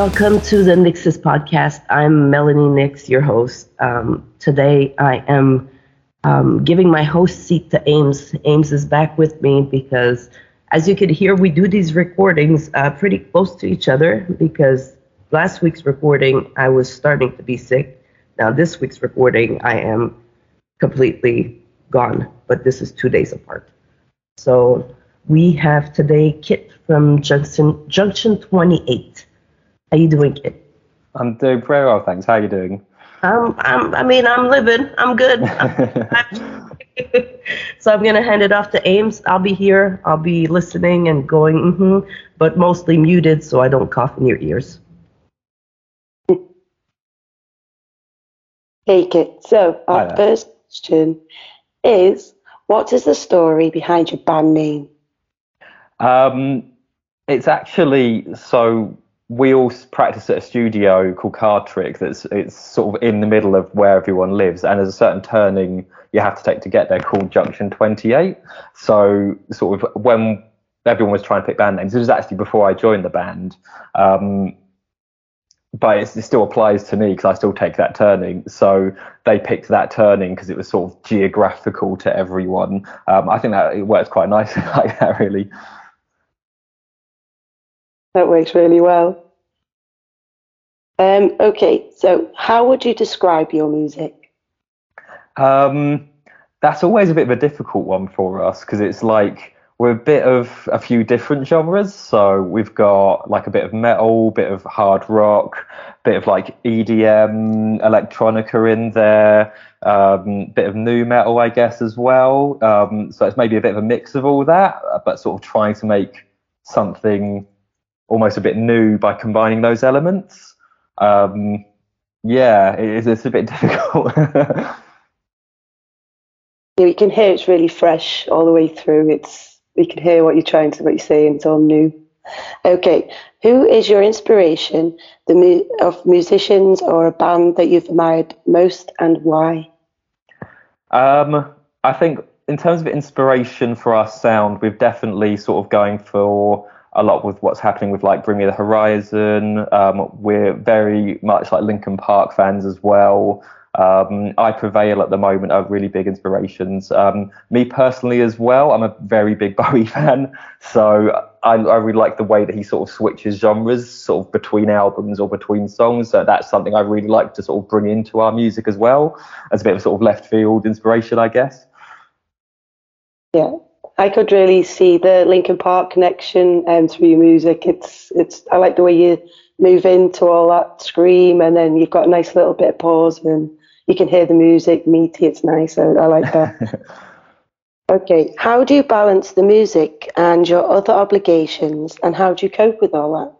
Welcome to the Nyxus podcast. I'm Melany Nyx, your host. Um, today I am um, giving my host seat to Aimz. Aimz is back with me because, as you could hear, we do these recordings uh, pretty close to each other because last week's recording I was starting to be sick. Now, this week's recording I am completely gone, but this is two days apart. So we have today Kit from Junction, Junction 28. How you doing, Kit? I'm doing very well, thanks. How are you doing? Um, I'm, I mean, I'm living. I'm good. so I'm gonna hand it off to Aimz. I'll be here. I'll be listening and going, mm-hmm, but mostly muted so I don't cough in your ears. Take it. So our first question is, what is the story behind your band name? Um, it's actually so we all practice at a studio called Card Trick. That's it's sort of in the middle of where everyone lives, and there's a certain turning you have to take to get there called Junction 28. So sort of when everyone was trying to pick band names, it was actually before I joined the band. Um, but it still applies to me because I still take that turning. So they picked that turning because it was sort of geographical to everyone. Um, I think that it works quite nicely like that, really. That works really well. Um, okay, so how would you describe your music? Um, that's always a bit of a difficult one for us because it's like we're a bit of a few different genres. So we've got like a bit of metal, bit of hard rock, bit of like EDM, electronica in there, um, bit of nu metal, I guess, as well. Um, so it's maybe a bit of a mix of all that, but sort of trying to make something almost a bit new by combining those elements. Um, yeah, it, it's a bit difficult. yeah, you can hear it's really fresh all the way through. It's you can hear what you're trying to what you're saying. It's all new. Okay, who is your inspiration, the mu- of musicians or a band that you've admired most, and why? Um, I think in terms of inspiration for our sound, we've definitely sort of going for a lot with what's happening with like Bring Me the Horizon. Um, we're very much like Linkin Park fans as well. Um, I Prevail at the moment are really big inspirations. Um, me personally as well, I'm a very big Bowie fan, so I, I, really like the way that he sort of switches genres, sort of between albums or between songs. So that's something I really like to sort of bring into our music as well, as a bit of sort of left field inspiration, I guess. Yeah, I could really see the Linkin Park connection um, through your music. It's it's I like the way you move into all that scream, and then you've got a nice little bit of pause, and you can hear the music meaty. It's nice. I, I like that. okay, how do you balance the music and your other obligations, and how do you cope with all that?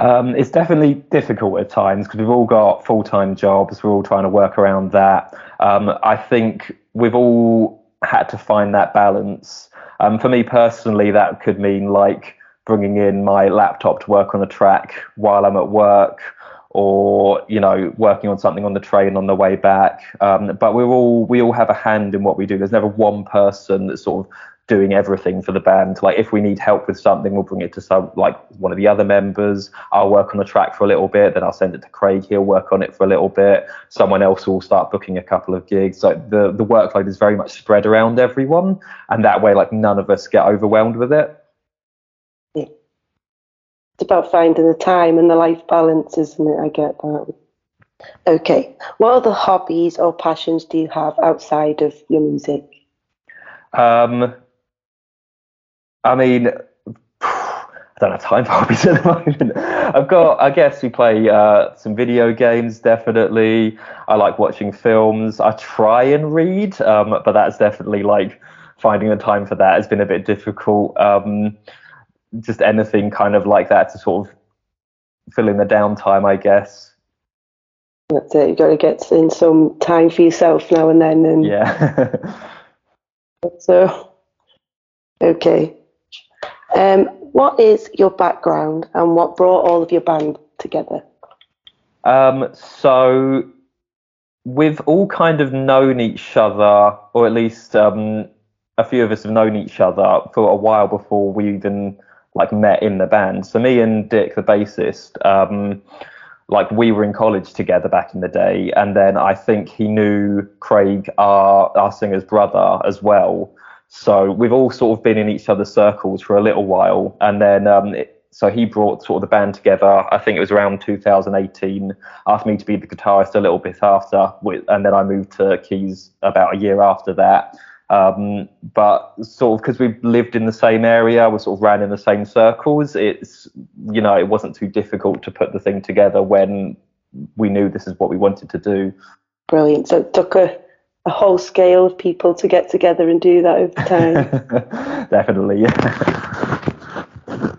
Um, it's definitely difficult at times because we've all got full time jobs. We're all trying to work around that. Um, I think we've all had to find that balance. Um, for me personally, that could mean like bringing in my laptop to work on a track while I'm at work, or you know working on something on the train on the way back. Um, but we're all we all have a hand in what we do. There's never one person that's sort of doing everything for the band. Like if we need help with something, we'll bring it to some like one of the other members. I'll work on the track for a little bit, then I'll send it to Craig. He'll work on it for a little bit. Someone else will start booking a couple of gigs. So the the workload is very much spread around everyone, and that way, like none of us get overwhelmed with it. It's about finding the time and the life balance, isn't it? I get that. Okay. What other hobbies or passions do you have outside of your music? Um, I mean, I don't have time for hobbies at the moment. I've got, I guess, we play uh, some video games. Definitely, I like watching films. I try and read, um, but that's definitely like finding the time for that has been a bit difficult. Um, just anything kind of like that to sort of fill in the downtime, I guess. That's it. You've got to get in some time for yourself now and then. And yeah. so, okay. Um, what is your background and what brought all of your band together? Um, so we've all kind of known each other, or at least um, a few of us have known each other for a while before we even like met in the band. So me and Dick, the bassist, um, like we were in college together back in the day, and then I think he knew Craig, our our singer's brother, as well. So we've all sort of been in each other's circles for a little while, and then um, it, so he brought sort of the band together. I think it was around 2018. Asked me to be the guitarist a little bit after, and then I moved to keys about a year after that. Um, but sort of because we lived in the same area, we sort of ran in the same circles. It's you know it wasn't too difficult to put the thing together when we knew this is what we wanted to do. Brilliant. So it took a, a whole scale of people to get together and do that over time. Definitely, yeah.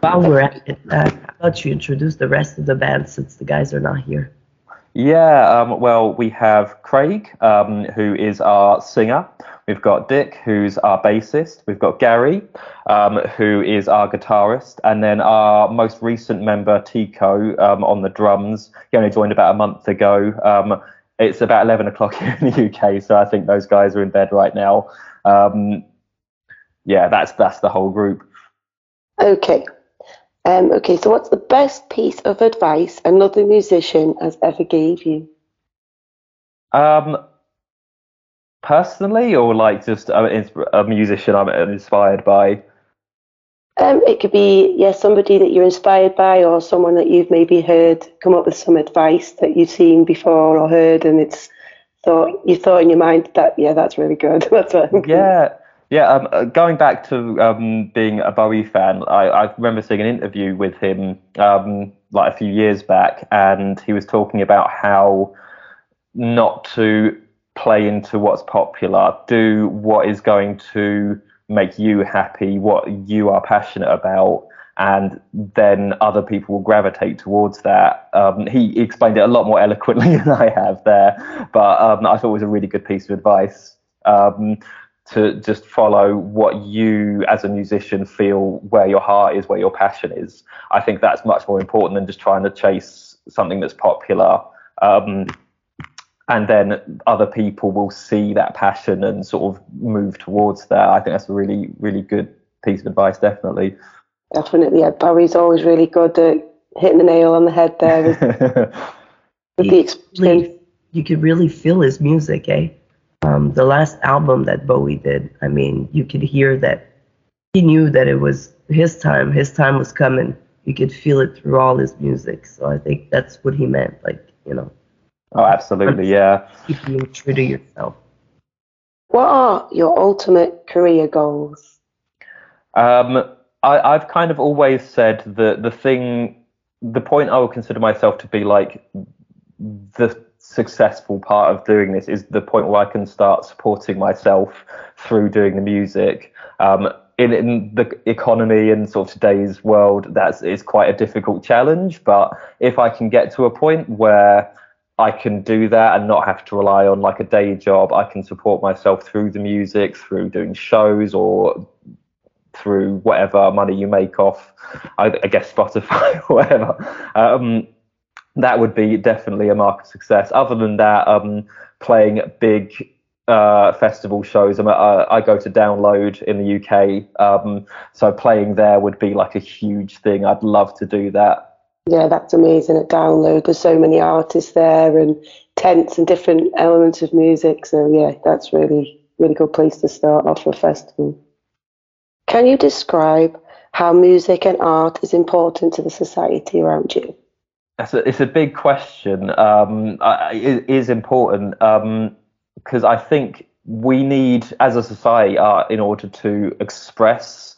While we're at it, uh, how about you introduce the rest of the band since the guys are not here? Yeah, um, well, we have Craig, um, who is our singer. We've got Dick, who's our bassist. We've got Gary, um, who is our guitarist. And then our most recent member, Tico, um, on the drums. He only joined about a month ago. It's about 11 o'clock here in the UK, so I think those guys are in bed right now. Um, yeah, that's that's the whole group. Okay. Um, okay, so what's the best piece of advice another musician has ever gave you? Um, personally, or like just a, a musician I'm inspired by? Um, it could be yeah somebody that you're inspired by, or someone that you've maybe heard come up with some advice that you've seen before or heard, and it's thought you thought in your mind that yeah that's really good. that's what yeah. Yeah, um, uh, going back to um, being a Bowie fan, I, I, remember seeing an interview with him um, like a few years back, and he was talking about how not to play into what's popular, do what is going to make you happy, what you are passionate about, and then other people will gravitate towards that. Um, he explained it a lot more eloquently than I have there, but um, I thought it was a really good piece of advice. Um, to just follow what you as a musician feel where your heart is, where your passion is. I think that's much more important than just trying to chase something that's popular. And then other people will see that passion and sort of move towards that. I think that's a really, really good piece of advice, definitely. Definitely. Yeah. Bowie's always really good at hitting the nail on the head there with, with the experience. You could really feel his music, eh? Um, the last album that Bowie did, I mean, you could hear that he knew that it was his time. His time was coming. You could feel it through all his music. So I think that's what he meant. Like, you know. Oh, absolutely, yeah. Keep being true to yourself. What are your ultimate career goals? Um, I, I've kind of always said that the thing, the point I would consider myself to be like the successful part of doing this is the point where I can start supporting myself through doing the music. Um, in, in the economy and sort of today's world, that's is quite a difficult challenge. But if I can get to a point where I can do that and not have to rely on like a day job, I can support myself through the music, through doing shows or through whatever money you make off, I, I guess Spotify or whatever. Um, that would be definitely a mark of success. Other than that, um, playing big uh, festival shows. Uh, I go to Download in the UK, um, so playing there would be like a huge thing. I'd love to do that. Yeah, that's amazing at Download. There's so many artists there and tents and different elements of music. So yeah, that's really really good place to start off a festival. Can you describe how music and art is important to the society around you? It's a, it's a big question. Um, it is important because um, I think we need, as a society, art in order to express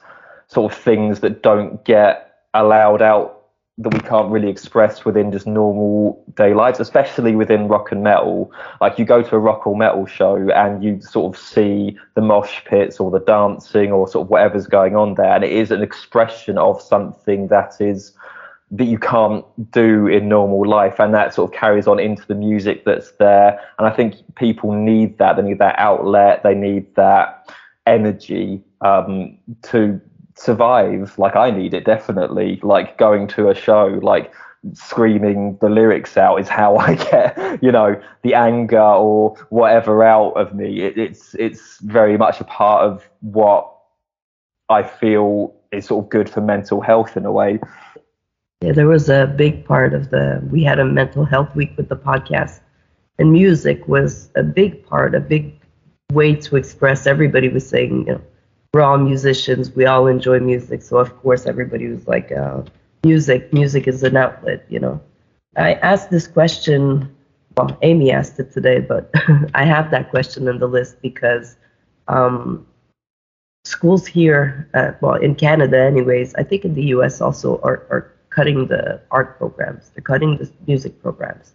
sort of things that don't get allowed out that we can't really express within just normal day lives, especially within rock and metal. Like you go to a rock or metal show and you sort of see the mosh pits or the dancing or sort of whatever's going on there, and it is an expression of something that is that you can't do in normal life and that sort of carries on into the music that's there. And i think people need that. They need that outlet. They need that energy um, to survive like i need it definitely like going to a show like screaming the lyrics out is how i get you know the anger or whatever out of me it, it's it's very much a part of what i feel is sort of good for mental health in a way. Yeah, there was a big part of the. We had a mental health week with the podcast, and music was a big part, a big way to express. Everybody was saying, you know, we're all musicians, we all enjoy music, so of course everybody was like, uh, music, music is an outlet, you know. I asked this question. Well, Amy asked it today, but I have that question in the list because um, schools here, uh, well, in Canada, anyways, I think in the U.S. also are, are cutting the art programs. They're cutting the music programs,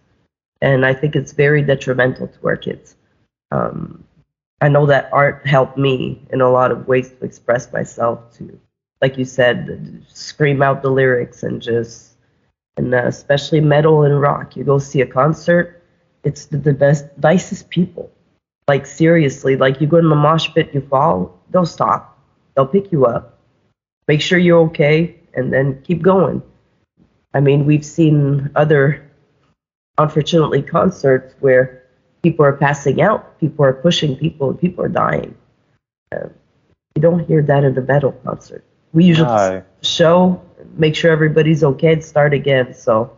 and I think it's very detrimental to our kids. Um, I know that art helped me in a lot of ways to express myself. To, like you said, scream out the lyrics and just, and uh, especially metal and rock. You go see a concert, it's the, the best, nicest people. Like seriously, like you go in the mosh pit, you fall, they'll stop, they'll pick you up, make sure you're okay, and then keep going. I mean, we've seen other, unfortunately, concerts where people are passing out, people are pushing people, and people are dying. Uh, you don't hear that in the metal concert. We usually No. show, make sure everybody's okay, and start again. So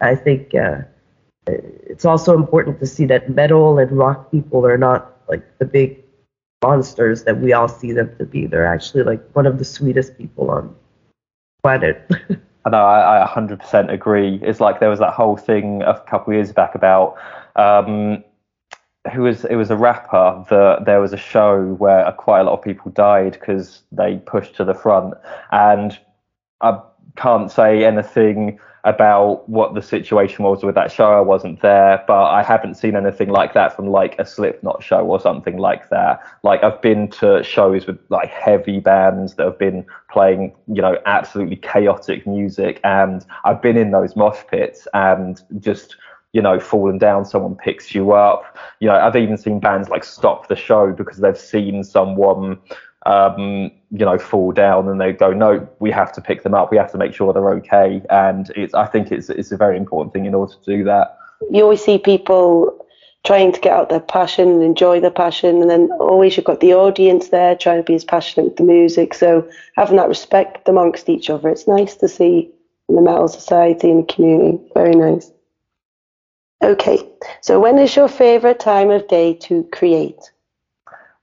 I think uh, it's also important to see that metal and rock people are not like the big monsters that we all see them to be. They're actually like one of the sweetest people on planet. I know, I, I 100% agree. It's like there was that whole thing a couple of years back about um, who was it was a rapper that there was a show where quite a lot of people died because they pushed to the front, and I can't say anything about what the situation was with that show. I wasn't there, but I haven't seen anything like that from like a Slipknot show or something like that. Like I've been to shows with like heavy bands that have been playing, you know, absolutely chaotic music, and I've been in those mosh pits and just you know, fallen down, someone picks you up. You know, I've even seen bands like stop the show because they've seen someone, um, you know, fall down and they go, no, we have to pick them up. We have to make sure they're okay. And it's, I think it's, it's a very important thing in order to do that. You always see people trying to get out their passion and enjoy their passion, and then always you've got the audience there trying to be as passionate with the music. So having that respect amongst each other, it's nice to see in the metal society and the community. Very nice. Okay, so when is your favorite time of day to create?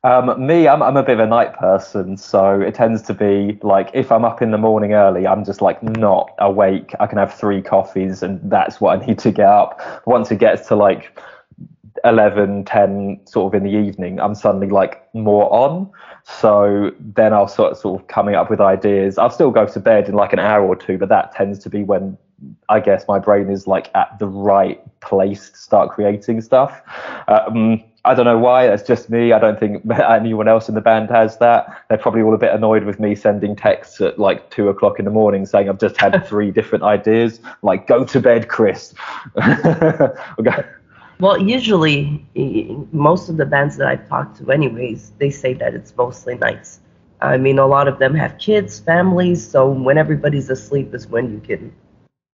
Um, me, I'm, I'm a bit of a night person, so it tends to be like if I'm up in the morning early, I'm just like not awake. I can have three coffees, and that's what I need to get up. Once it gets to like 11, 10, sort of in the evening, I'm suddenly like more on. So then I'll of, sort of coming up with ideas. I'll still go to bed in like an hour or two, but that tends to be when I guess my brain is like at the right place to start creating stuff. Um, I don't know why. That's just me. I don't think anyone else in the band has that. They're probably all a bit annoyed with me sending texts at like two o'clock in the morning saying I've just had three different ideas. Like, go to bed, Chris. okay. Well, usually, most of the bands that I've talked to, anyways, they say that it's mostly nights. I mean, a lot of them have kids, families, so when everybody's asleep is when you can,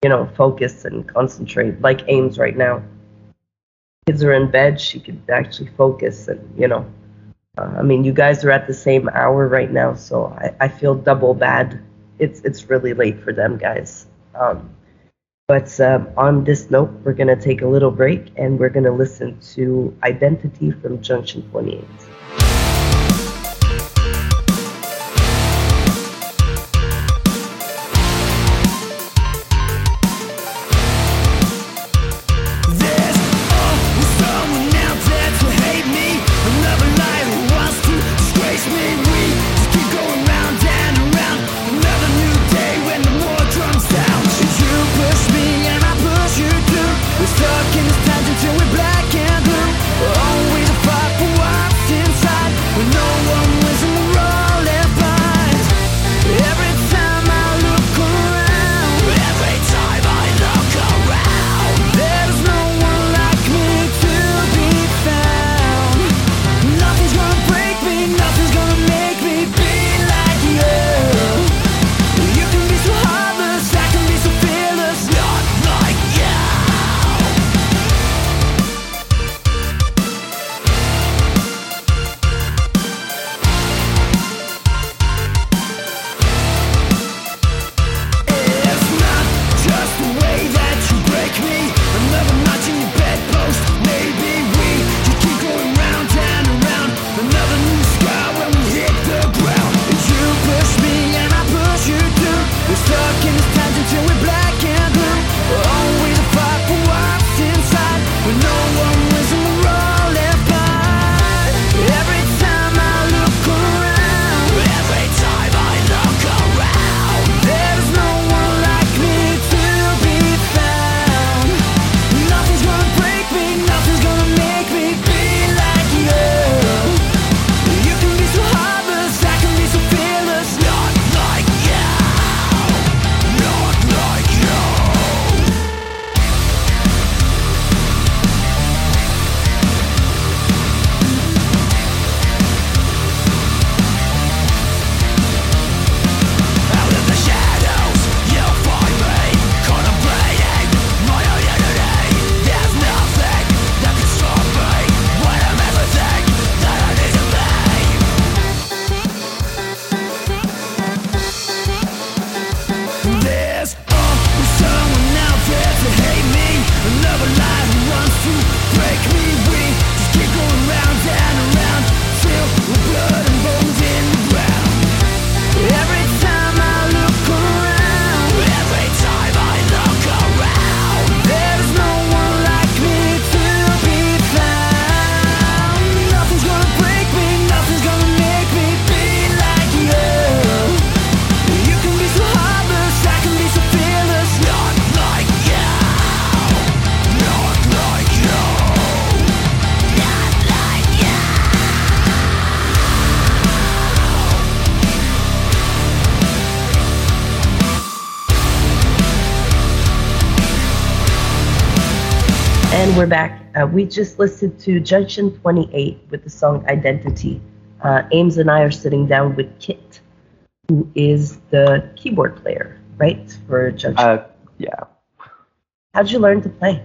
you know, focus and concentrate. Like Aimz right now, kids are in bed, she could actually focus, and you know, uh, I mean, you guys are at the same hour right now, so I, I feel double bad. It's it's really late for them guys. Um, but um, on this note, we're going to take a little break and we're going to listen to Identity from Junction 28. We're back. Uh, we just listened to Junction 28 with the song Identity. Uh, Aimz and I are sitting down with Kit, who is the keyboard player, right, for Junction. Uh, yeah. How'd you learn to play?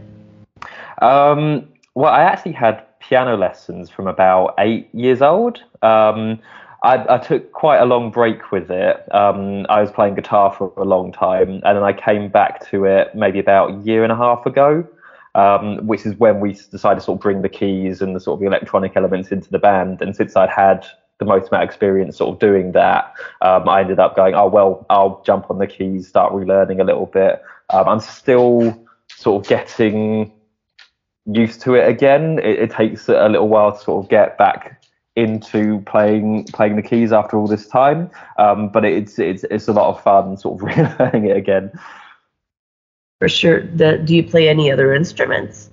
Um, well, I actually had piano lessons from about eight years old. Um, I, I took quite a long break with it. Um, I was playing guitar for a long time, and then I came back to it maybe about a year and a half ago, um, which is when we decided to sort of bring the keys and the sort of electronic elements into the band. And since I'd had the most amount of experience sort of doing that, um, I ended up going, oh, well, I'll jump on the keys, start relearning a little bit. Um, I'm still sort of getting used to it again. It, it takes a little while to sort of get back into playing playing the keys after all this time. Um, but it's it's it's a lot of fun sort of relearning it again. For sure. Do you play any other instruments?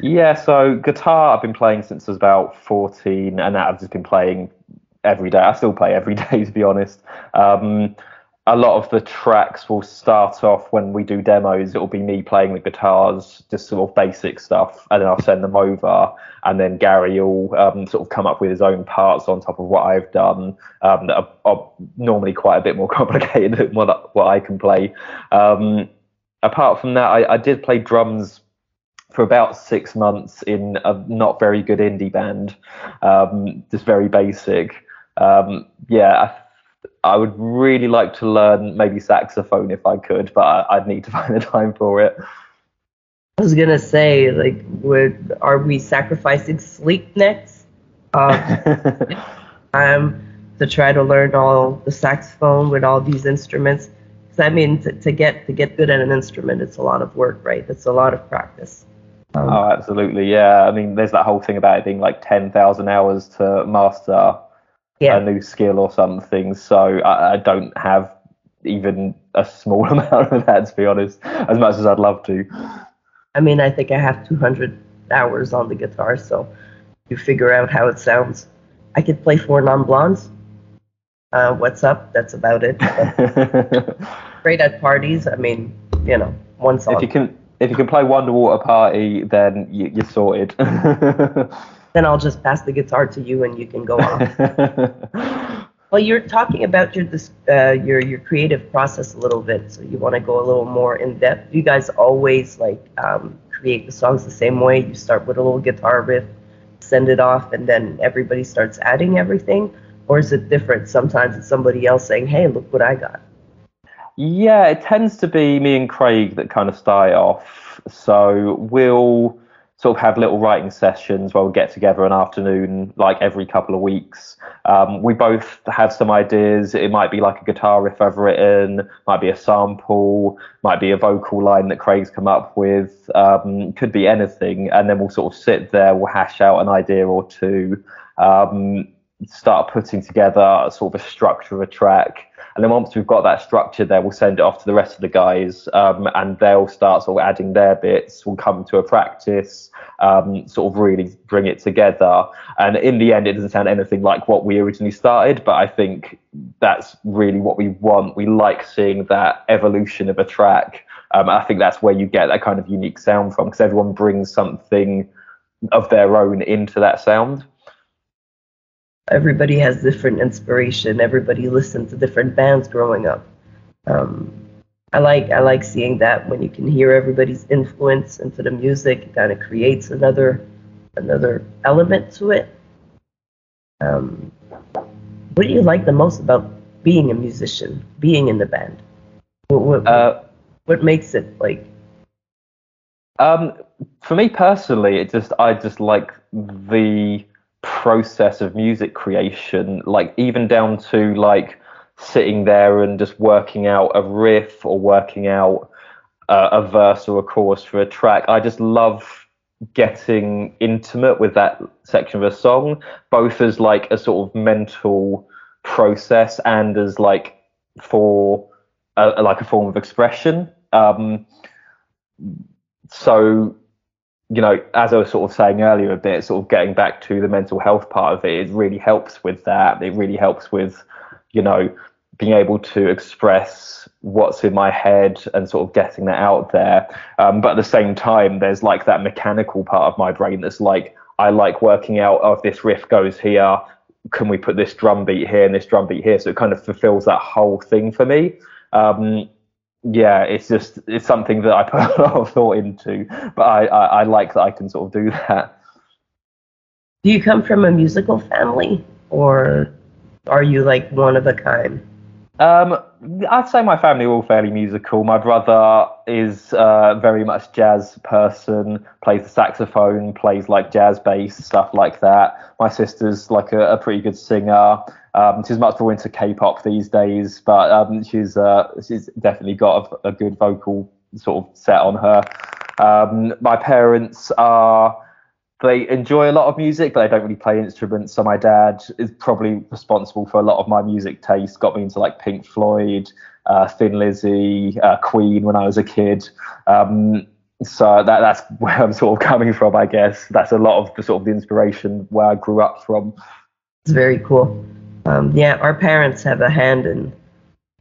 Yeah, so guitar I've been playing since I was about 14, and that I've just been playing every day. I still play every day, to be honest. Um, a lot of the tracks will start off when we do demos. It'll be me playing the guitars, just sort of basic stuff, and then I'll send them over. And then Gary will um, sort of come up with his own parts on top of what I've done um, that are, are normally quite a bit more complicated than what, what I can play. Um, apart from that, I, I did play drums for about six months in a not very good indie band, um, just very basic. Um, yeah, I, I, would really like to learn maybe saxophone if I could, but I, would need to find the time for it. I was gonna say, like, would are we sacrificing sleep next? Um, um, to try to learn all the saxophone with all these instruments. Because I mean, to, to get to get good at an instrument, it's a lot of work, right? It's a lot of practice. Um, oh, absolutely, yeah. I mean, there's that whole thing about it being like ten thousand hours to master yeah. a new skill or something. So I, I don't have even a small amount of that, to be honest, as much as I'd love to. I mean, I think I have 200 hours on the guitar, so you figure out how it sounds. I could play four non blondes. Uh, what's up? That's about it. great at parties. I mean, you know, one song. If you can, if you can play Wonderwater Party, then you, you're sorted. then I'll just pass the guitar to you, and you can go on. well, you're talking about your uh, your your creative process a little bit, so you want to go a little more in depth. You guys always like um, create the songs the same way. You start with a little guitar riff, send it off, and then everybody starts adding everything or is it different? Sometimes it's somebody else saying, "Hey, look what I got." Yeah, it tends to be me and Craig that kind of start off. So we'll sort of have little writing sessions where we'll get together an afternoon, like every couple of weeks. Um, we both have some ideas. It might be like a guitar riff I've written, might be a sample, might be a vocal line that Craig's come up with, um, could be anything. And then we'll sort of sit there, we'll hash out an idea or two. Um, start putting together sort of a structure of a track. And then once we've got that structure there, we'll send it off to the rest of the guys, um, and they'll start sort of adding their bits. We'll come to a practice, um, sort of really bring it together. And in the end, it doesn't sound anything like what we originally started, but I think that's really what we want. We like seeing that evolution of a track. Um, I think that's where you get that kind of unique sound from, because everyone brings something of their own into that sound everybody has different inspiration. Everybody listened to different bands growing up. Um, I like I like seeing that when you can hear everybody's influence into the music. It kind of creates another another element to it. Um, what do you like the most about being a musician, being in the band? What what, uh, what makes it like? Um, for me personally, it just I just like the process of music creation, like even down to like sitting there and just working out a riff or working out uh, a verse or a chorus for a track. I just love getting intimate with that section of a song, both as like a sort of mental process and as like for a, like a form of expression. Um, so you know, as I was sort of saying earlier a bit, sort of getting back to the mental health part of it, it really helps with that. It really helps with, you know, being able to express what's in my head and sort of getting that out there. Um, but at the same time, there's like that mechanical part of my brain that's like, I like working out, oh, if this riff goes here, can we put this drum beat here and this drum beat here? So it kind of fulfills that whole thing for me. Um, yeah, it's just it's something that I put a lot of thought into, but I, I, I like that I can sort of do that. Do you come from a musical family, or are you like one of a kind? Um, I'd say my family are all fairly musical. My brother is uh, very much jazz person, plays the saxophone, plays like jazz bass, stuff like that. My sister's like a, a pretty good singer. Um, she's much more into K-pop these days, but um, she's uh, she's definitely got a, a, good vocal sort of set on her. Um, my parents are they enjoy a lot of music, but they don't really play instruments. So my dad is probably responsible for a lot of my music taste. Got me into like Pink Floyd, uh, Thin Lizzy, uh, Queen when I was a kid. Um, so that that's where I'm sort of coming from, I guess. That's a lot of the sort of the inspiration where I grew up from. It's very cool. Um, yeah, our parents have a hand in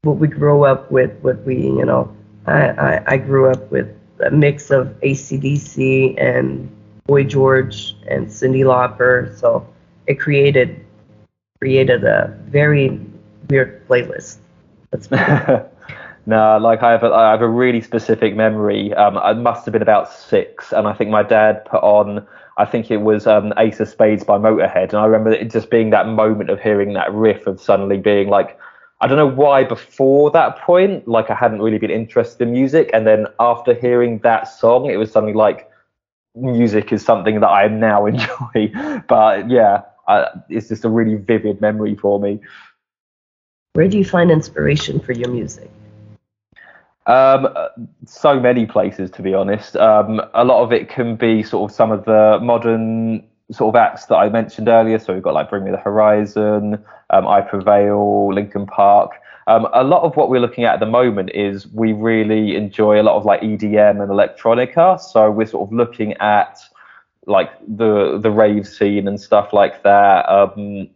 what we grew up with. What we, you know, I, I, I grew up with a mix of ACDC and Boy George and Cyndi Lauper. So it created created a very weird playlist. That's no, like I have a, I have a really specific memory. Um, I must have been about six, and I think my dad put on. I think it was um, Ace of Spades by Motorhead, and I remember it just being that moment of hearing that riff of suddenly being like, I don't know why before that point, like I hadn't really been interested in music, and then after hearing that song, it was suddenly like music is something that I now enjoy. but yeah, uh, it's just a really vivid memory for me. Where do you find inspiration for your music? Um, so many places, to be honest. Um, a lot of it can be sort of some of the modern sort of acts that I mentioned earlier. So we've got like Bring Me the Horizon, um, I Prevail, Linkin Park. Um, a lot of what we're looking at at the moment is we really enjoy a lot of like EDM and electronica. So we're sort of looking at like the the rave scene and stuff like that, um,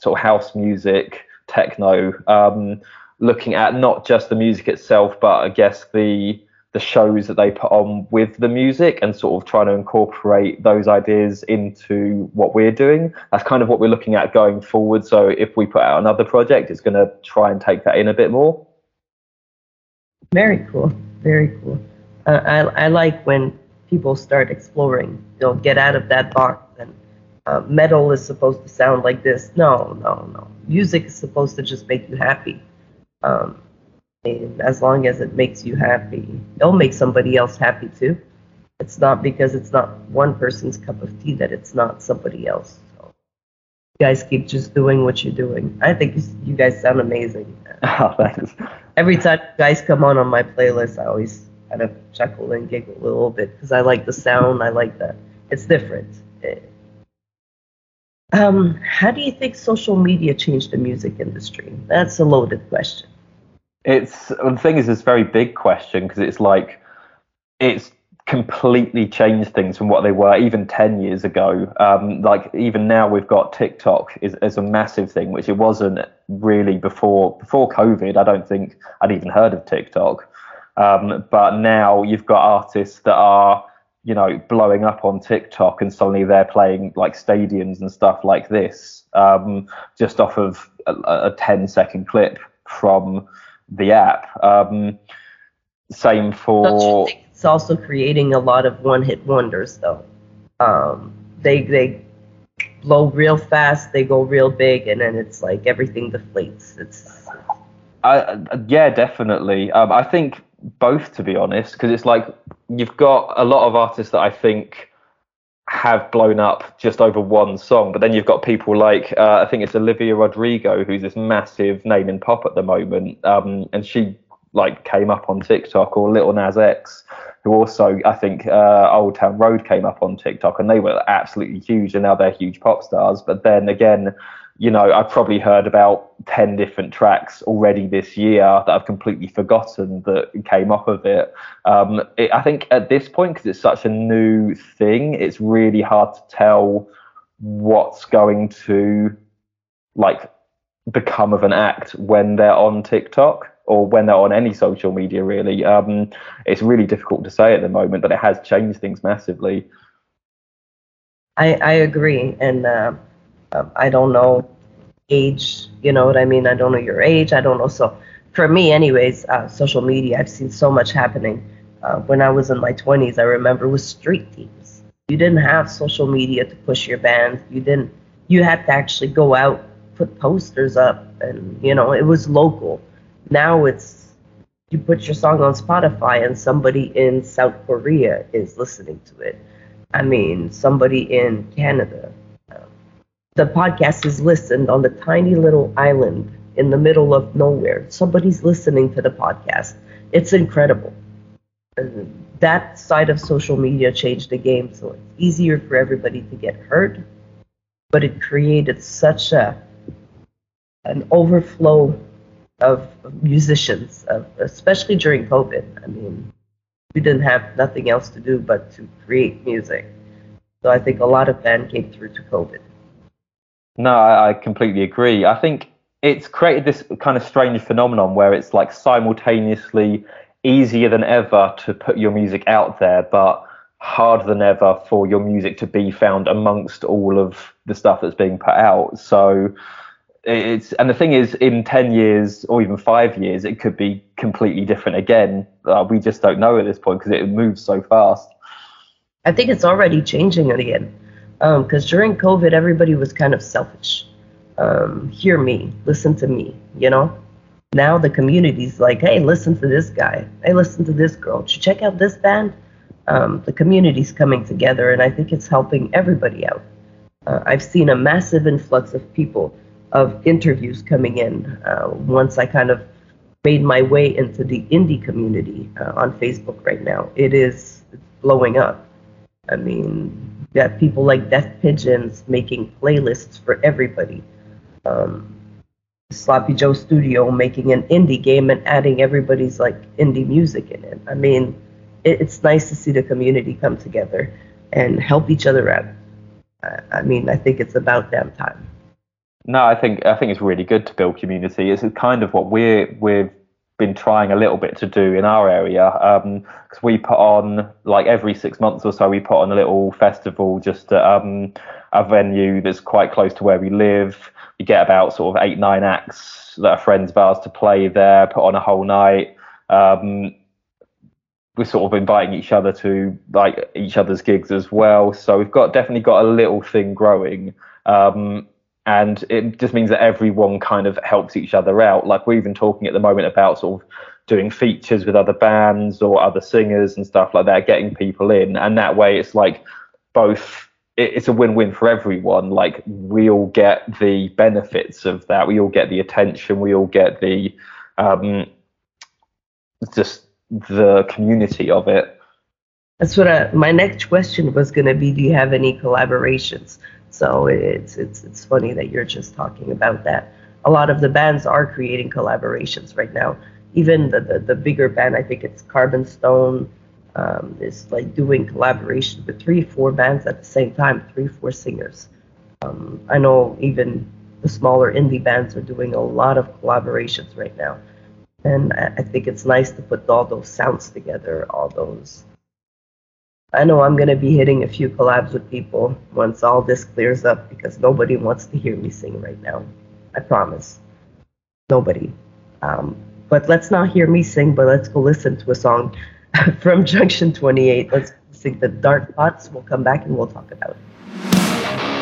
sort of house music, techno. Um, looking at not just the music itself, but I guess the the shows that they put on with the music and sort of trying to incorporate those ideas into what we're doing. That's kind of what we're looking at going forward. So if we put out another project, it's going to try and take that in a bit more. Very cool. Very cool. Uh, I, I like when people start exploring, you know, get out of that box. And uh, metal is supposed to sound like this. No, no, no. Music is supposed to just make you happy. Um, and as long as it makes you happy, it'll make somebody else happy too. It's not because it's not one person's cup of tea that it's not somebody else. So you guys keep just doing what you're doing. I think you guys sound amazing. Oh, thanks. Every time you guys come on on my playlist, I always kind of chuckle and giggle a little bit because I like the sound. I like that. It's different. It, um, how do you think social media changed the music industry? That's a loaded question. It's the thing is, it's a very big question because it's like it's completely changed things from what they were even 10 years ago. Um, like even now we've got TikTok is, is a massive thing, which it wasn't really before before COVID. I don't think I'd even heard of TikTok. Um, but now you've got artists that are, you know, blowing up on TikTok and suddenly they're playing like stadiums and stuff like this, um, just off of a, a 10 second clip from the app. Um, same for. It's also creating a lot of one-hit wonders, though. Um, they they blow real fast, they go real big, and then it's like everything deflates. It's. I, yeah, definitely. Um, I think both, to be honest, because it's like you've got a lot of artists that I think have blown up just over one song. But then you've got people like uh, I think it's Olivia Rodrigo, who's this massive name in pop at the moment, um, and she like came up on TikTok, or Lil Nas X, who also I think uh, Old Town Road came up on TikTok, and they were absolutely huge, and now they're huge pop stars. But then again, you know, I've probably heard about 10 different tracks already this year that I've completely forgotten that came off of it. Um, it I think at this point, because it's such a new thing, it's really hard to tell what's going to like become of an act when they're on TikTok or when they're on any social media. Really, um, it's really difficult to say at the moment, but it has changed things massively. I, I agree, and uh, um, I don't know age. You know what I mean? I don't know your age. I don't know. So for me, anyways, uh, social media. I've seen so much happening. Uh, when I was in my 20s, I remember with street teams. You didn't have social media to push your band. You didn't. You had to actually go out, put posters up, and you know it was local. Now it's you put your song on Spotify and somebody in South Korea is listening to it. I mean, somebody in Canada. The podcast is listened on the tiny little island in the middle of nowhere. Somebody's listening to the podcast. It's incredible. And that side of social media changed the game, so it's easier for everybody to get heard, but it created such a an overflow of musicians, of, especially during COVID. I mean, we didn't have nothing else to do but to create music. So I think a lot of that came through to COVID. No, I, I completely agree. I think it's created this kind of strange phenomenon where it's like simultaneously easier than ever to put your music out there, but harder than ever for your music to be found amongst all of the stuff that's being put out. So it's and the thing is in 10 years or even five years it could be completely different again uh, we just don't know at this point because it moves so fast i think it's already changing again because um, during covid everybody was kind of selfish. Um, hear me listen to me you know? Now the community's like hey listen to this guy. Hey listen to this girl. Did you check out this band? Um, the community's coming together and i think it's helping everybody out. Uh, i've seen a massive influx of people of interviews coming in uh, once I kind of made my way into the indie community uh, on Facebook right now. It is blowing up. I mean, got people like Death Pigeons making playlists for everybody. Um, Sloppy Joe Studio making an indie game and adding everybody's like indie music in it. I mean, it, it's nice to see the community come together and help each other out. I, I mean, I think it's about damn time. No, I think I think it's really good to build community. It's kind of what we're we've been trying a little bit to do in our area because um, we put on like every six months or so we put on a little festival just at um, a venue that's quite close to where we live. We get about sort of eight nine acts that are friends of ours to play there, put on a whole night. Um, we're sort of inviting each other to like each other's gigs as well. So we've got definitely got a little thing growing. Um, and it just means that everyone kind of helps each other out. Like we're even talking at the moment about sort of doing features with other bands or other singers and stuff like that, getting people in, and that way it's like both. It's a win-win for everyone. Like we all get the benefits of that. We all get the attention. We all get the um, just the community of it. That's what I, my next question was going to be. Do you have any collaborations? So it's it's it's funny that you're just talking about that. A lot of the bands are creating collaborations right now. Even the the, the bigger band, I think it's Carbon Stone, um, is like doing collaboration with three, four bands at the same time, three, four singers. Um, I know even the smaller indie bands are doing a lot of collaborations right now, and I, I think it's nice to put all those sounds together, all those I know I'm going to be hitting a few collabs with people once all this clears up because nobody wants to hear me sing right now. I promise. Nobody. Um, but let's not hear me sing, but let's go listen to a song from Junction 28. Let's sing the Dark Thoughts. We'll come back and we'll talk about it.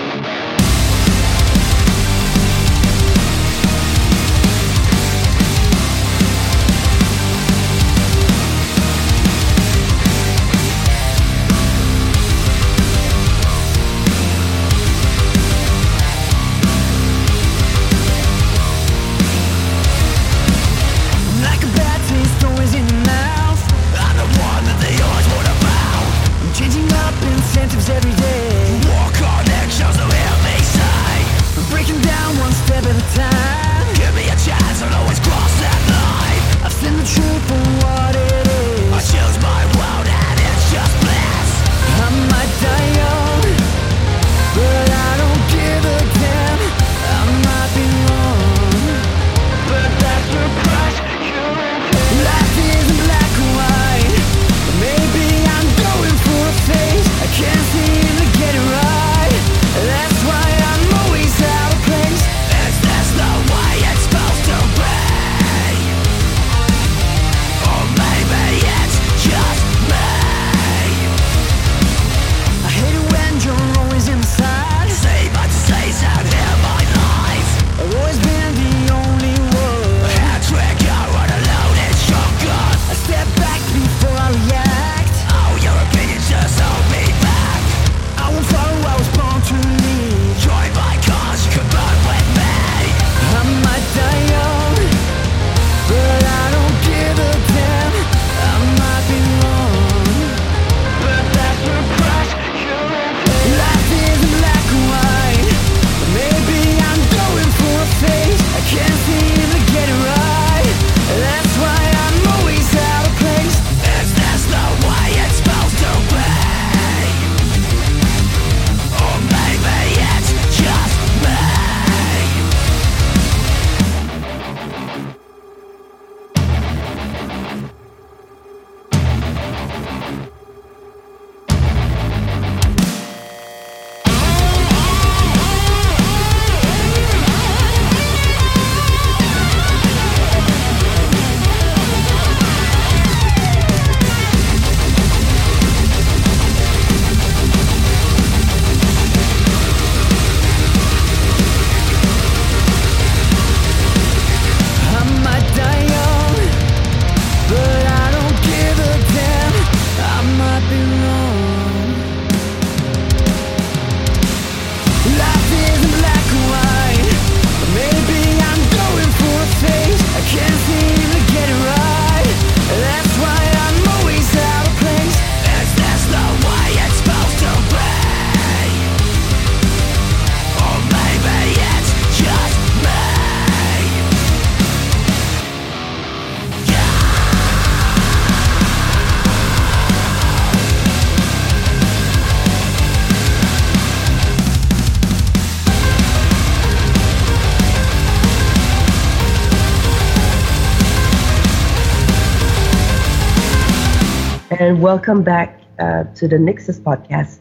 Welcome back uh, to the Nyxus podcast.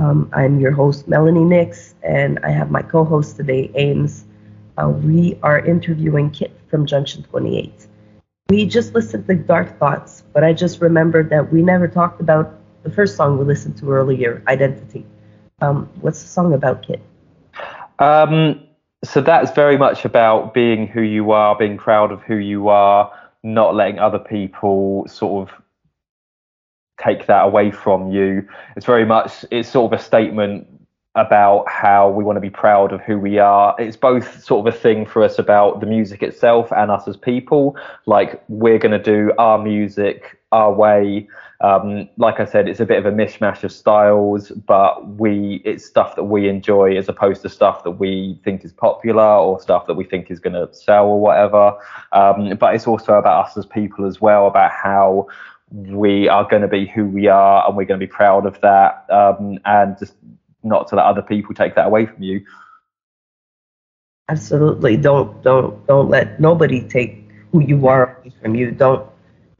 Um, I'm your host, Melany Nyx, and I have my co host today, Aimz. Uh, we are interviewing Kit from Junction 28. We just listened to Dark Thoughts, but I just remembered that we never talked about the first song we listened to earlier, Identity. Um, what's the song about, Kit? Um, so that's very much about being who you are, being proud of who you are, not letting other people sort of take that away from you. It's very much it's sort of a statement about how we want to be proud of who we are. It's both sort of a thing for us about the music itself and us as people. Like we're going to do our music our way. Um, like I said, it's a bit of a mishmash of styles, but we it's stuff that we enjoy as opposed to stuff that we think is popular or stuff that we think is going to sell or whatever. Um, but it's also about us as people as well, about how we are going to be who we are and we're going to be proud of that um, and just not to let other people take that away from you Absolutely. Don't don't don't let nobody take who you are away from you. Don't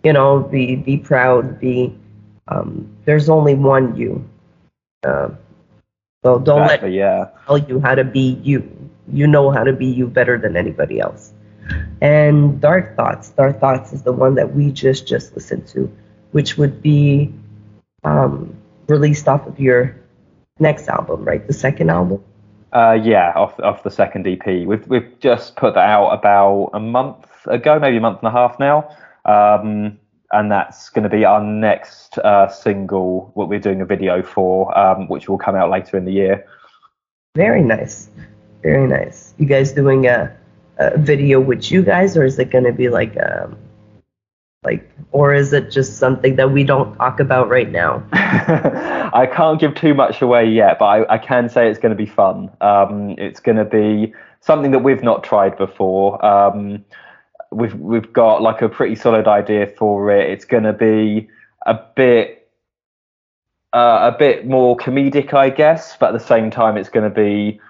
you know? Be be proud. Be um, there's only one you. Uh, so don't Exactly, let yeah tell you how to be you. You know how to be you better than anybody else. And Dark Thoughts, Dark Thoughts is the one that we just just listened to, which would be um, released off of your next album, right? The second album. Uh, yeah, off off the second EP. We've we've just put that out about a month ago, maybe a month and a half now, um, and that's going to be our next uh, single. What we're doing a video for, um, which will come out later in the year. Very nice, very nice. You guys doing a, a video with you guys, or is it going to be like um, like, or is it just something that we don't talk about right now? I can't give too much away yet, but I, I can say it's going to be fun. Um, it's going to be something that we've not tried before. Um, we've we've got like a pretty solid idea for it. It's going to be a bit uh, a bit more comedic, I guess, but at the same time, it's going to be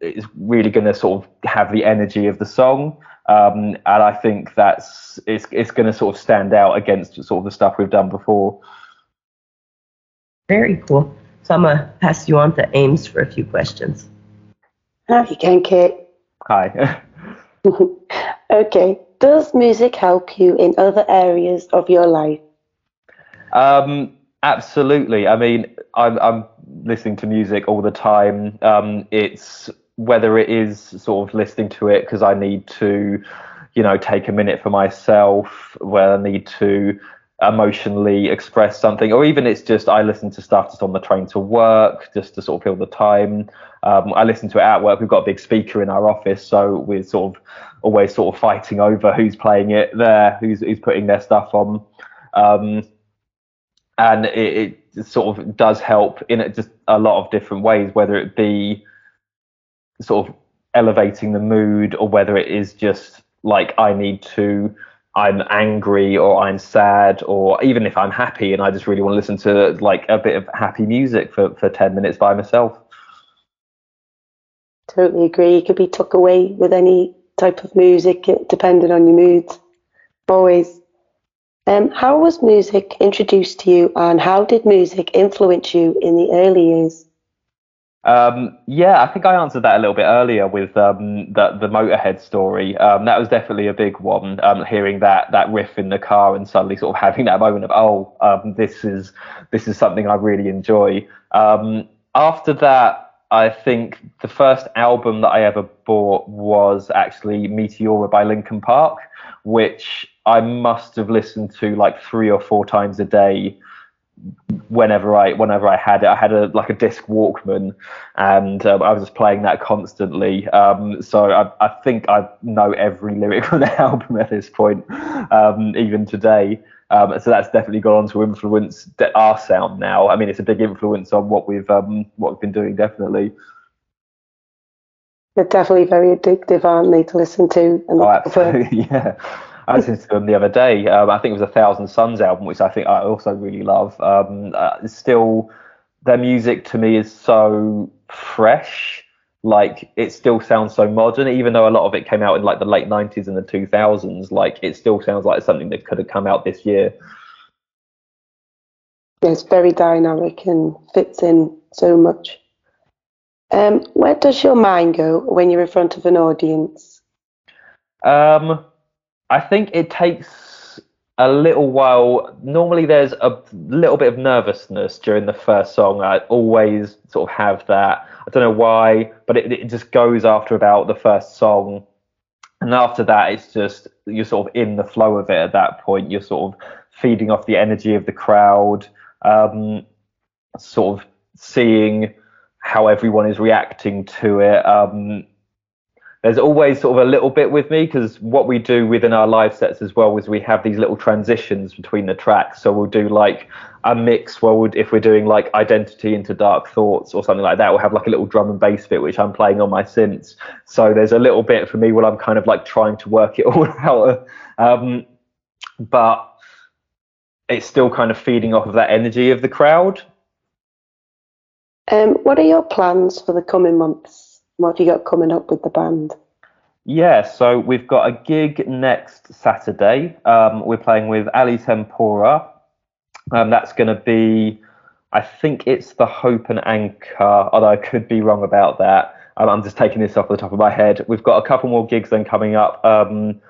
it's really going to sort of have the energy of the song. Um, and I think that's it's it's going to sort of stand out against sort of the stuff we've done before. Very cool. So I'm gonna pass you on to Aimz for a few questions. How you going, Kit? Hi. okay. Does music help you in other areas of your life? Um, absolutely. I mean, I'm, I'm listening to music all the time. Um, it's whether it is sort of listening to it because I need to, you know, take a minute for myself, where I need to emotionally express something, or even it's just I listen to stuff just on the train to work, just to sort of fill the time. Um, I listen to it at work. We've got a big speaker in our office, so we're sort of always sort of fighting over who's playing it there, who's who's putting their stuff on. Um, and it, it sort of does help in it just a lot of different ways, whether it be sort of elevating the mood or whether it is just like I need to I'm angry or I'm sad or even if I'm happy and I just really want to listen to like a bit of happy music for, for 10 minutes by myself. Totally agree. You could be tucked away with any type of music, depending on your mood. Always. Um, how was music introduced to you, and how did music influence you in the early years? Um, yeah, I think I answered that a little bit earlier with um, the the Motorhead story. Um, that was definitely a big one. Um, hearing that that riff in the car and suddenly sort of having that moment of oh, um, this is this is something I really enjoy. Um, after that, I think the first album that I ever bought was actually Meteora by Linkin Park, which I must have listened to like three or four times a day whenever I whenever I had it. I had a like a disc Walkman, and um, I was just playing that constantly. Um, so I, I think I know every lyric on the album at this point, um, even today. Um, so that's definitely gone on to influence our sound now. I mean, it's a big influence on what we've um, what we've been doing, definitely. They're definitely very addictive, aren't they, to listen to? And Oh, absolutely, yeah. I listened to them the other day. Um, I think it was a Thousand Suns album, which I think I also really love. Um, uh, still, their music to me is so fresh. Like it still sounds so modern, even though a lot of it came out in like the late '90s and the 2000s. Like it still sounds like something that could have come out this year. Yeah, it's very dynamic and fits in so much. Um, where does your mind go when you're in front of an audience? Um, I think it takes a little while. Normally, there's a little bit of nervousness during the first song. I always sort of have that. I don't know why, but it, it just goes after about the first song. And after that, it's just you're sort of in the flow of it at that point. You're sort of feeding off the energy of the crowd, um, sort of seeing how everyone is reacting to it. Um, there's always sort of a little bit with me because what we do within our live sets as well is we have these little transitions between the tracks. So we'll do like a mix where we'll, if we're doing like identity into dark thoughts or something like that, we'll have like a little drum and bass bit which I'm playing on my synths. So there's a little bit for me where I'm kind of like trying to work it all out. Um, but it's still kind of feeding off of that energy of the crowd. Um, what are your plans for the coming months? What have you got coming up with the band? Yeah, so we've got a gig next Saturday. Um, we're playing with Ali Tempora. Um, that's going to be, I think it's the Hope and Anchor, although I could be wrong about that. Um, I'm just taking this off the top of my head. We've got a couple more gigs then coming up um,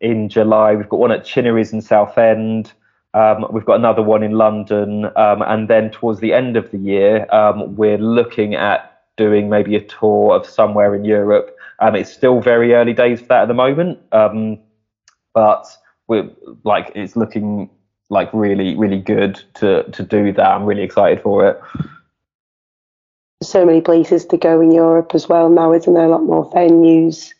in July. We've got one at Chinnery's in Southend. Um, we've got another one in London, um, and then towards the end of the year, um, we're looking at doing maybe a tour of somewhere in Europe. Um, it's still very early days for that at the moment, um, but we're like it's looking like really, really good to to do that. I'm really excited for it. So many places to go in Europe as well now, isn't there? A lot more venues,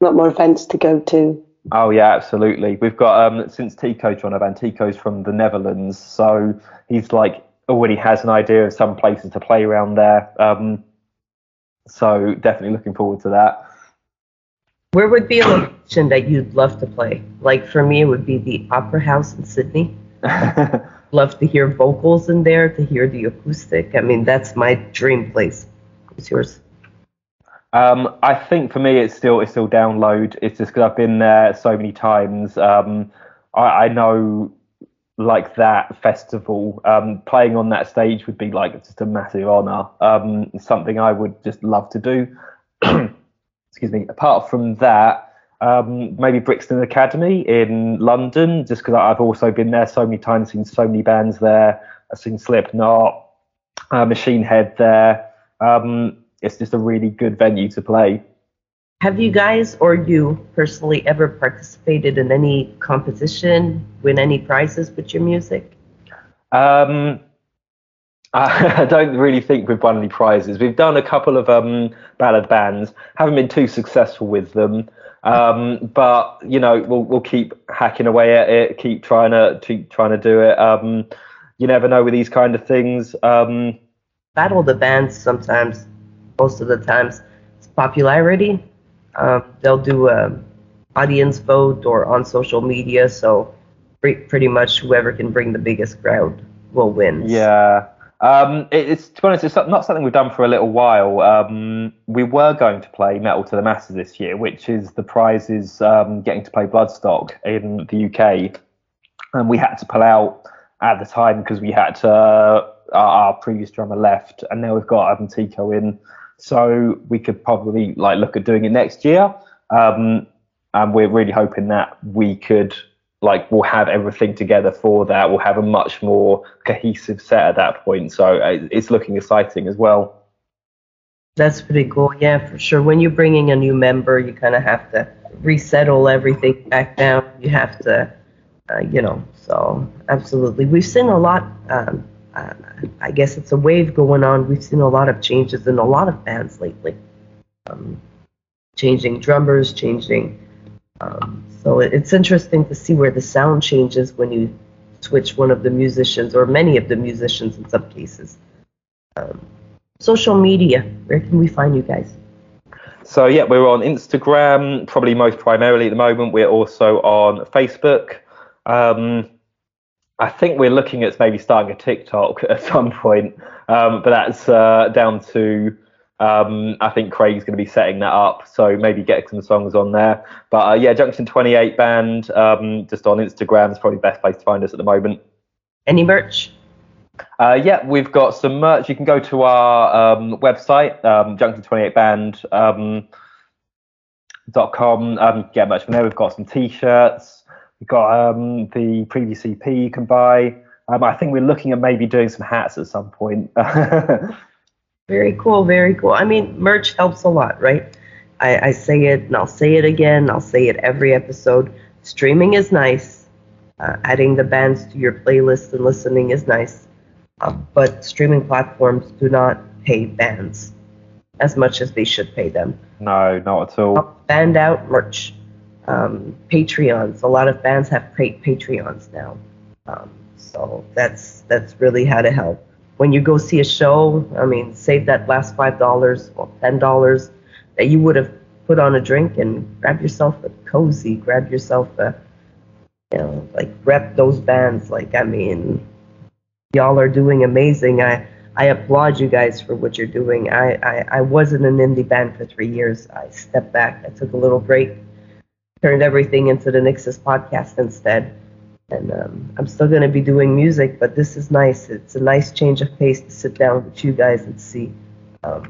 a lot more events to go to. Oh yeah, absolutely. We've got um since Tico joined our Tico's from the Netherlands, so he's like already has an idea of some places to play around there. Um, so definitely looking forward to that. Where would be a location that you'd love to play? Like for me, it would be the Opera House in Sydney. Love to hear vocals in there, to hear the acoustic. I mean, that's my dream place. What's yours? Um, I think for me, it's still it's still download. It's just because I've been there so many times. Um, I, I know like that festival um, playing on that stage would be like just a massive honor. Um, something I would just love to do. Excuse me. Apart from that, um, maybe Brixton Academy in London, just because I've also been there so many times, seen so many bands there. I've seen Slipknot, uh, Machine Head there. Um, it's just a really good venue to play. Have you guys or you personally ever participated in any competition, win any prizes with your music? Um, I don't really think we've won any prizes. We've done a couple of um, ballad bands, haven't been too successful with them. Um, but you know, we'll we'll keep hacking away at it, keep trying to keep trying to do it. Um, you never know with these kind of things. Um, Battle the bands sometimes, most of the times, it's popularity. Um, they'll do a audience vote or on social media, so pre- pretty much whoever can bring the biggest crowd will win. Yeah. Um, it's to be honest, it's not something we've done for a little while. Um, we were going to play Metal to the Masses this year, which is the prize is um, getting to play Bloodstock in the UK, and we had to pull out at the time because we had to. Uh, our, our previous drummer left, and now we've got Adam Tico in, so we could probably like look at doing it next year. Um, and we're really hoping that we could like we'll have everything together for that. We'll have a much more cohesive set at that point. So uh, it's looking exciting as well. That's pretty cool. Yeah, for sure. When you're bringing a new member, you kind of have to resettle everything back down. You have to, uh, you know, so absolutely. We've seen a lot. Um, I guess it's a wave going on. We've seen a lot of changes in a lot of bands lately. Um, changing drummers, changing. Um, so it, it's interesting to see where the sound changes when you switch one of the musicians or many of the musicians in some cases. Um, social media, where can we find you guys? So yeah, we're on Instagram, probably most primarily at the moment. We're also on Facebook. Um, I think we're looking at maybe starting a TikTok at some point, um, but that's uh, down to um, I think Craig's going to be setting that up, so maybe get some songs on there. But uh, yeah, Junction 28 band, um, just on Instagram is probably the best place to find us at the moment. Any merch? Uh, yeah, we've got some merch. You can go to our um, website, um, junction28band. Um, dot com. Um, get merch from there. We've got some t-shirts. We've got um, the previous EP you can buy. Um, I think we're looking at maybe doing some hats at some point. Very cool, very cool. I mean, merch helps a lot, right? I, I say it and I'll say it again. I'll say it every episode. Streaming is nice. Uh, adding the bands to your playlist and listening is nice. Uh, but streaming platforms do not pay bands as much as they should pay them. no, not at all. Band out merch, um, Patreons. A lot of bands have pa- Patreons now, um, so that's that's really how to help. When you go see a show, I mean, save that last five dollars or ten dollars that you would have put on a drink and grab yourself a cozy, grab yourself a, you know, like rep those bands. Like I mean, y'all are doing amazing. I I applaud you guys for what you're doing. I, I, I wasn't an indie band for three years. I stepped back. I took a little break, turned everything into the Nyxus podcast instead. And um, I'm still going to be doing music, but this is nice. It's a nice change of pace to sit down with you guys and see um,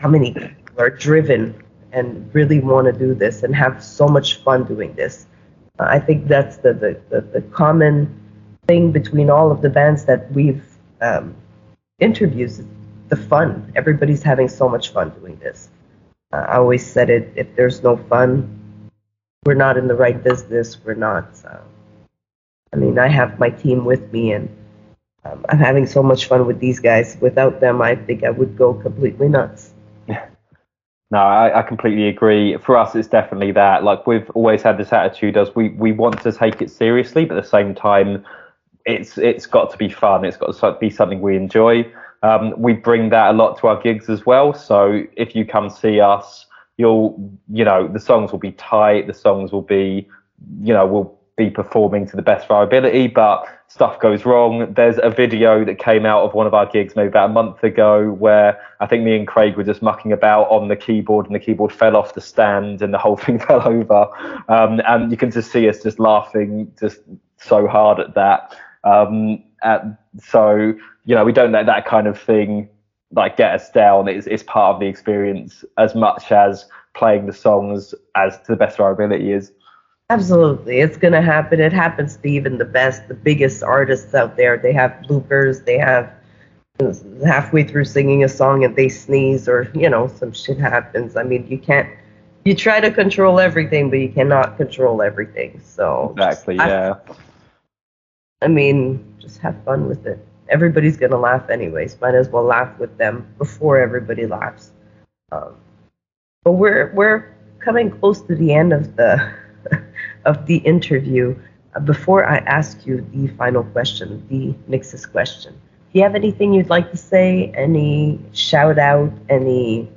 how many people are driven and really want to do this and have so much fun doing this. Uh, I think that's the, the, the, the common thing between all of the bands that we've um, interviews the fun. Everybody's having so much fun doing this. Uh, I always said it if there's no fun, we're not in the right business. We're not. Uh, I mean, I have my team with me, and um, I'm having so much fun with these guys. Without them, I think I would go completely nuts. No, I, I completely agree. For us, it's definitely that. Like we've always had this attitude as we, we want to take it seriously, but at the same time, it's it's got to be fun. It's got to be something we enjoy. Um, we bring that a lot to our gigs as well. So if you come see us, you'll you know the songs will be tight. The songs will be you know we'll be performing to the best of our ability, but stuff goes wrong. There's a video that came out of one of our gigs maybe about a month ago where I think me and Craig were just mucking about on the keyboard and the keyboard fell off the stand and the whole thing fell over. Um, and you can just see us just laughing just so hard at that. Um, at, so, you know, we don't let that kind of thing like get us down. It's, it's part of the experience as much as playing the songs as to the best of our ability is. Absolutely, it's gonna happen. It happens to even the best, the biggest artists out there. They have bloopers. They have halfway through singing a song and they sneeze, or you know, some shit happens. I mean, you can't. You try to control everything, but you cannot control everything. So Exactly, yeah. have- I mean, just have fun with it. Everybody's gonna laugh anyways. Might as well laugh with them before everybody laughs. Um, but we're we're coming close to the end of the of the interview. Uh, before I ask you the final question, the Nyxus question, do you have anything you'd like to say? Any shout out? Any?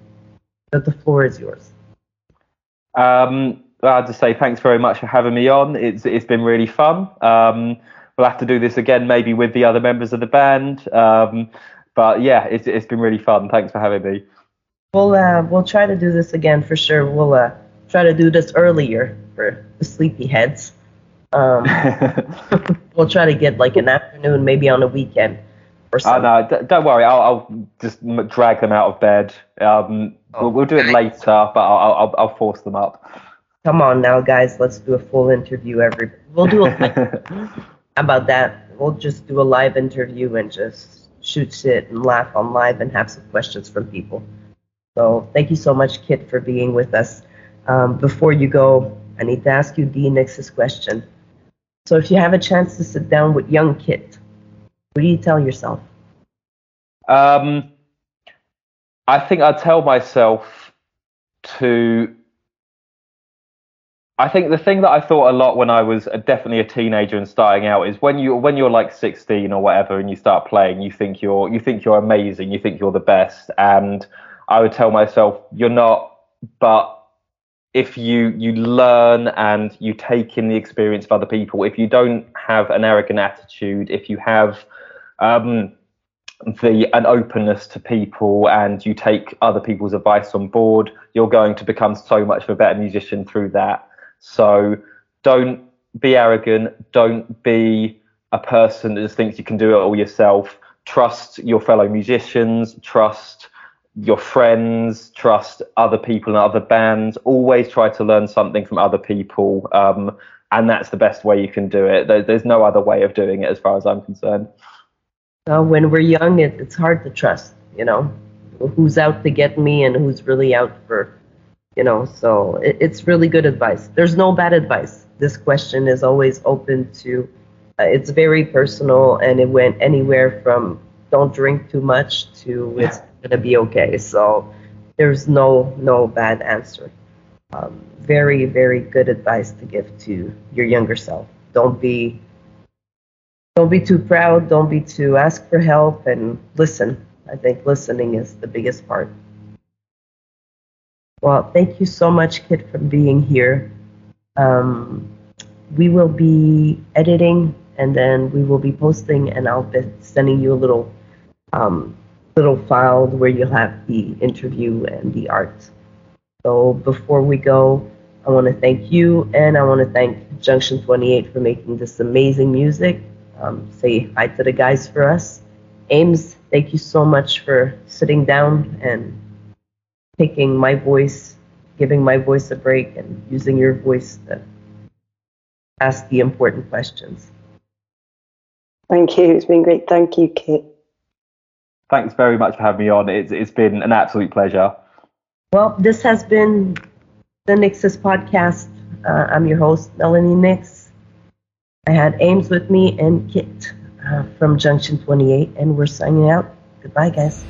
The, the floor is yours. Um, I'll just say thanks very much for having me on. It's it's been really fun. Um, we'll have to do this again, maybe with the other members of the band. Um, but yeah, it's it's been really fun. Thanks for having me. We'll uh, we'll try to do this again for sure. We'll uh, try to do this earlier for the sleepy heads. Um, we'll try to get like an afternoon, maybe on a weekend or something. Oh no, d- don't worry. I'll, I'll just drag them out of bed. Um, we'll, we'll do it later, but I'll, I'll, I'll force them up. Come on now, guys. Let's do a full interview. Every we'll do a How about that? We'll just do a live interview and just shoot shit and laugh on live and have some questions from people. So thank you so much, Kit, for being with us. Um, before you go, I need to ask you the Nyxus question. So if you have a chance to sit down with young Kit, what do you tell yourself? Um, I think I tell myself to. I think the thing that I thought a lot when I was definitely a teenager and starting out is when you when you're like 16 or whatever and you start playing, you think you're you think you're amazing, you think you're the best, and I would tell myself you're not, but if you you learn and you take in the experience of other people, if you don't have an arrogant attitude, if you have um, the an openness to people and you take other people's advice on board, you're going to become so much of a better musician through that. So don't be arrogant. Don't be a person that just thinks you can do it all yourself. trust your fellow musicians, trust your friends, trust other people in other bands. Always try to learn something from other people. Um, and that's the best way you can do it. There, there's no other way of doing it as far as I'm concerned. Uh, when we're young, it, it's hard to trust, you know, who's out to get me and who's really out for, you know, so it, it's really good advice. There's no bad advice. This question is always open to, uh, it's very personal and it went anywhere from don't drink too much to it's going to be okay. So there's no, no bad answer. Um, very, very good advice to give to your younger self. Don't be don't be too proud, don't be too ask for help and listen. I think listening is the biggest part. Well, thank you so much, Kit, for being here. Um, we will be editing and then we will be posting, and I'll be sending you a little um, little file where you'll have the interview and the art. So before we go, I want to thank you and I want to thank Junction 28 for making this amazing music. Um, say hi to the guys for us. Aimz, thank you so much for sitting down and taking my voice, giving my voice a break, and using your voice to ask the important questions. Thank you. It's been great. Thank you, Kit. Thanks very much for having me on. It's, it's been an absolute pleasure. Well, this has been the Nyxus podcast. Uh, I'm your host, Melany Nyx. I had Aimz with me and Kit uh, from Junction 28, and we're signing out. Goodbye, guys.